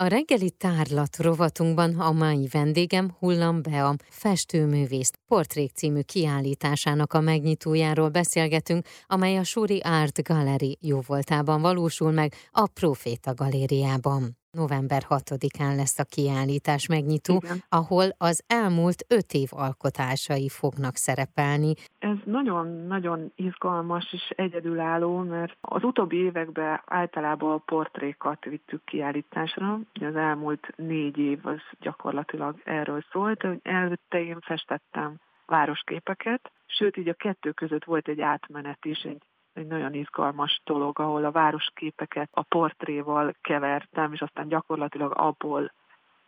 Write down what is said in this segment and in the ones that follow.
A reggeli tárlat rovatunkban a mai vendégem Hullam Bea, festőművész Portrék című kiállításának a megnyitójáról beszélgetünk, amely a Suri Art Gallery jóvoltában valósul meg a Proféta Galériában. November 6-án lesz a kiállítás megnyitó, Igen. ahol az elmúlt öt év alkotásai fognak szerepelni. Ez nagyon-nagyon izgalmas és egyedülálló, mert az utóbbi években általában a portrékat vittük kiállításra. Az elmúlt négy év az gyakorlatilag erről szólt. Előtte én festettem városképeket, sőt így a kettő között volt egy átmenet is, egy egy nagyon izgalmas dolog, ahol a városképeket a portréval kevertem, és aztán gyakorlatilag abból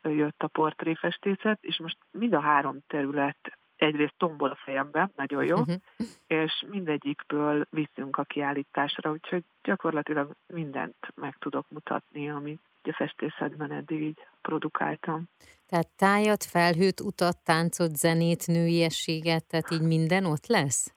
jött a portréfestészet, és most mind a három terület egyrészt tombol a fejembe, nagyon jó, uh-huh. és mindegyikből viszünk a kiállításra, úgyhogy gyakorlatilag mindent meg tudok mutatni, amit a festészetben eddig így produkáltam. Tehát tájat, felhőt, utat, táncot, zenét, nőiességet, tehát így minden ott lesz?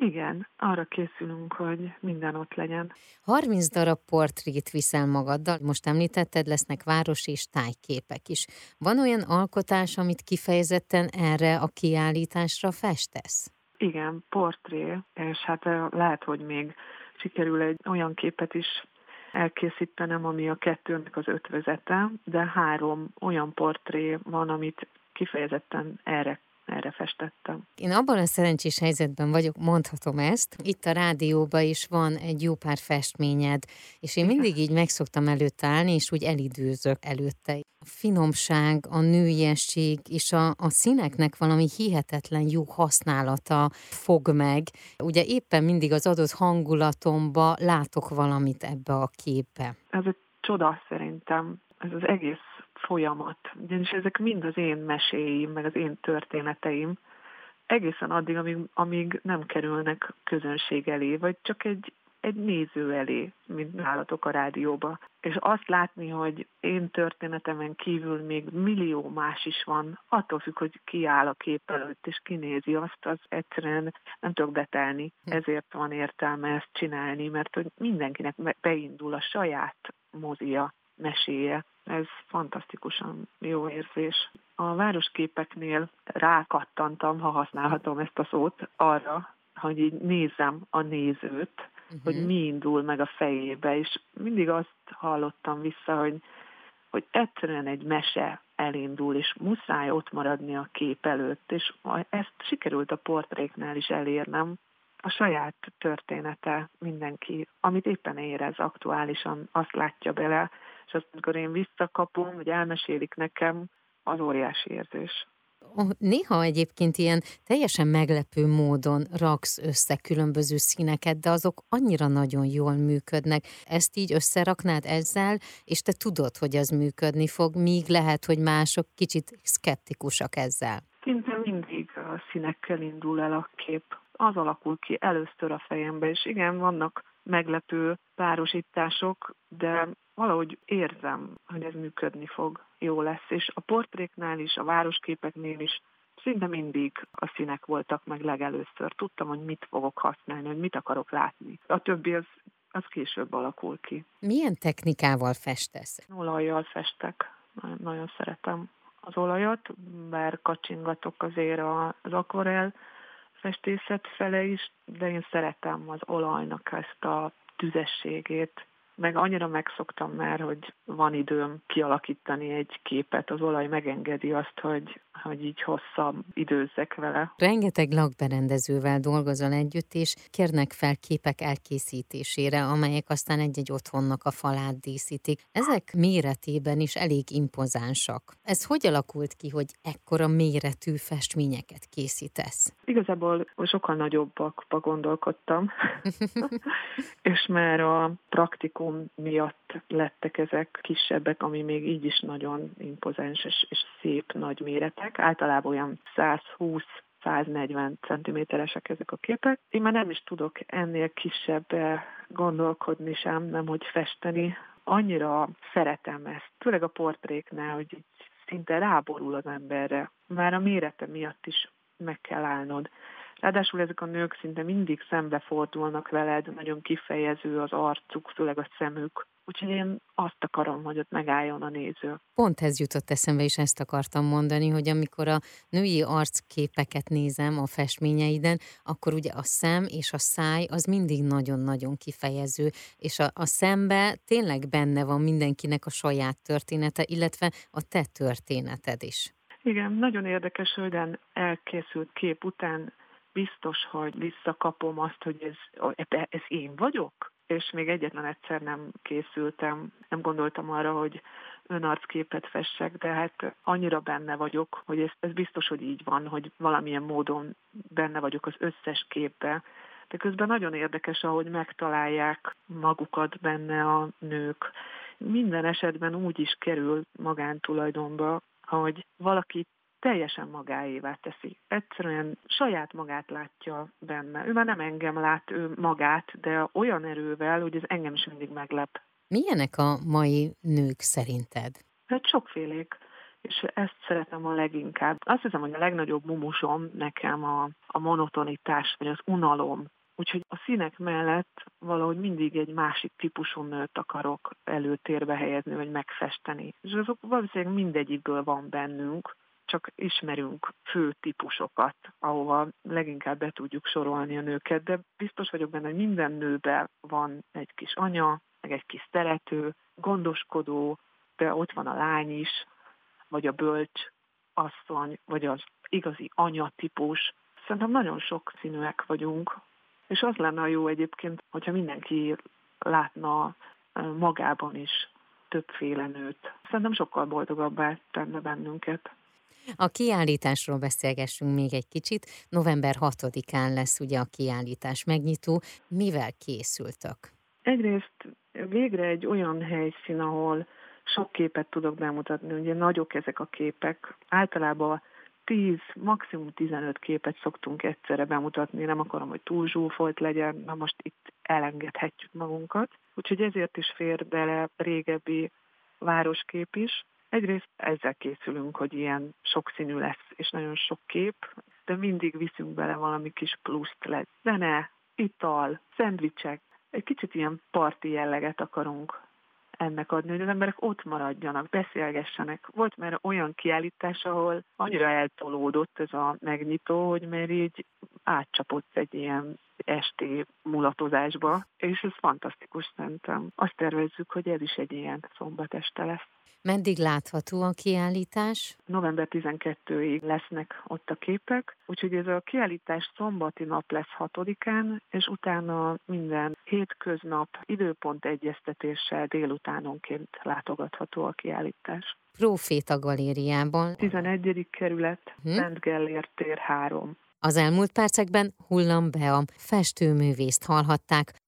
Igen, arra készülünk, hogy minden ott legyen. 30 darab portrét viszel magaddal, most említetted, lesznek város és tájképek is. Van olyan alkotás, amit kifejezetten erre a kiállításra festesz? Igen, portré, és hát lehet, hogy még sikerül egy olyan képet is elkészítenem, ami a kettőnek az ötvözete, de három olyan portré van, amit kifejezetten erre erre festettem. Én abban a szerencsés helyzetben vagyok, mondhatom ezt. Itt a rádióban is van egy jó pár festményed, és én mindig így megszoktam előtte állni, és úgy elidőzök előtte. A finomság, a nőiesség és a, a színeknek valami hihetetlen jó használata fog meg. Ugye éppen mindig az adott hangulatomba látok valamit ebbe a képbe. Ez egy csoda szerintem. Ez az egész folyamat. Ugyanis ezek mind az én meséim, meg az én történeteim, egészen addig, amíg, amíg nem kerülnek közönség elé, vagy csak egy, egy néző elé, mint nálatok a rádióba. És azt látni, hogy én történetemen kívül még millió más is van, attól függ, hogy ki áll a kép előtt, és kinézi azt, az egyszerűen nem tudok betelni. Ezért van értelme ezt csinálni, mert hogy mindenkinek beindul a saját mozia, meséje. Ez fantasztikusan jó érzés. A városképeknél rákattantam, ha használhatom ezt a szót, arra, hogy így nézem a nézőt, uh-huh. hogy mi indul meg a fejébe, és mindig azt hallottam vissza, hogy, hogy egyszerűen egy mese elindul, és muszáj ott maradni a kép előtt, és ezt sikerült a portréknál is elérnem. A saját története mindenki, amit éppen érez aktuálisan, azt látja bele, és azt, amikor én visszakapom, vagy elmesélik nekem, az óriási érzés. Néha egyébként ilyen teljesen meglepő módon raksz össze különböző színeket, de azok annyira nagyon jól működnek. Ezt így összeraknád ezzel, és te tudod, hogy az működni fog, míg lehet, hogy mások kicsit szkeptikusak ezzel. Szinte mindig a színekkel indul el a kép. Az alakul ki először a fejembe, és igen, vannak meglepő párosítások, de valahogy érzem, hogy ez működni fog, jó lesz. És a portréknál is, a városképeknél is szinte mindig a színek voltak meg legelőször. Tudtam, hogy mit fogok használni, hogy mit akarok látni. A többi az, az később alakul ki. Milyen technikával festesz? Olajjal festek. Nagyon, nagyon szeretem az olajat, bár kacsingatok azért az akvarel festészet fele is, de én szeretem az olajnak ezt a tüzességét, meg annyira megszoktam már, hogy van időm kialakítani egy képet, az olaj megengedi azt, hogy, hogy így hosszabb időzzek vele. Rengeteg lakberendezővel dolgozol együtt, és kérnek fel képek elkészítésére, amelyek aztán egy-egy otthonnak a falát díszítik. Ezek méretében is elég impozánsak. Ez hogy alakult ki, hogy ekkora méretű festményeket készítesz? Igazából sokkal nagyobbakba gondolkodtam, és már a praktikum Stockholm miatt lettek ezek kisebbek, ami még így is nagyon impozáns és, és szép nagy méretek. Általában olyan 120 140 cm-esek ezek a képek. Én már nem is tudok ennél kisebb gondolkodni sem, nem hogy festeni. Annyira szeretem ezt, főleg a portréknál, hogy így szinte ráborul az emberre. Már a mérete miatt is meg kell állnod. Ráadásul ezek a nők szinte mindig szembefordulnak veled, nagyon kifejező az arcuk, főleg a szemük. Úgyhogy én azt akarom, hogy ott megálljon a néző. Pont ez jutott eszembe, és ezt akartam mondani, hogy amikor a női arcképeket nézem a festményeiden, akkor ugye a szem és a száj az mindig nagyon-nagyon kifejező, és a, a szembe tényleg benne van mindenkinek a saját története, illetve a te történeted is. Igen, nagyon érdekes, hogy elkészült kép után biztos, hogy visszakapom azt, hogy ez, ez én vagyok, és még egyetlen egyszer nem készültem, nem gondoltam arra, hogy önarcképet fessek, de hát annyira benne vagyok, hogy ez, ez biztos, hogy így van, hogy valamilyen módon benne vagyok az összes képbe, de közben nagyon érdekes, ahogy megtalálják magukat benne a nők. Minden esetben úgy is kerül magántulajdonba, hogy valaki teljesen magáévá teszi. Egyszerűen saját magát látja benne. Ő már nem engem lát, ő magát, de olyan erővel, hogy ez engem is mindig meglep. Milyenek a mai nők szerinted? Hát sokfélék és ezt szeretem a leginkább. Azt hiszem, hogy a legnagyobb mumusom nekem a, a monotonitás, vagy az unalom. Úgyhogy a színek mellett valahogy mindig egy másik típusú nőt akarok előtérbe helyezni, vagy megfesteni. És azok valószínűleg mindegyikből van bennünk, csak ismerünk fő típusokat, ahova leginkább be tudjuk sorolni a nőket, de biztos vagyok benne, hogy minden nőben van egy kis anya, meg egy kis szerető, gondoskodó, de ott van a lány is, vagy a bölcs asszony, vagy az igazi anya típus. Szerintem nagyon sok színűek vagyunk, és az lenne a jó egyébként, hogyha mindenki látna magában is többféle nőt. Szerintem sokkal boldogabbá tenne bennünket. A kiállításról beszélgessünk még egy kicsit. November 6-án lesz ugye a kiállítás megnyitó. Mivel készültök? Egyrészt végre egy olyan helyszín, ahol sok képet tudok bemutatni. Ugye nagyok ezek a képek. Általában 10, maximum 15 képet szoktunk egyszerre bemutatni, nem akarom, hogy túl zsúfolt legyen, na most itt elengedhetjük magunkat. Úgyhogy ezért is fér bele régebbi városkép is. Egyrészt ezzel készülünk, hogy ilyen sokszínű lesz, és nagyon sok kép, de mindig viszünk bele valami kis pluszt lesz. Zene, ital, szendvicsek, egy kicsit ilyen parti jelleget akarunk ennek adni, hogy az emberek ott maradjanak, beszélgessenek. Volt már olyan kiállítás, ahol annyira eltolódott ez a megnyitó, hogy már így átcsapott egy ilyen esti mulatozásba, és ez fantasztikus szerintem. Azt tervezzük, hogy ez is egy ilyen szombat este lesz. Meddig látható a kiállítás? November 12-ig lesznek ott a képek, úgyhogy ez a kiállítás szombati nap lesz 6-án, és utána minden hétköznap időpont egyeztetéssel délutánonként látogatható a kiállítás. Proféta galériában. 11. kerület, hm? Szent Gellért tér 3. Az elmúlt percekben Hullam Bea festőművészt hallhatták,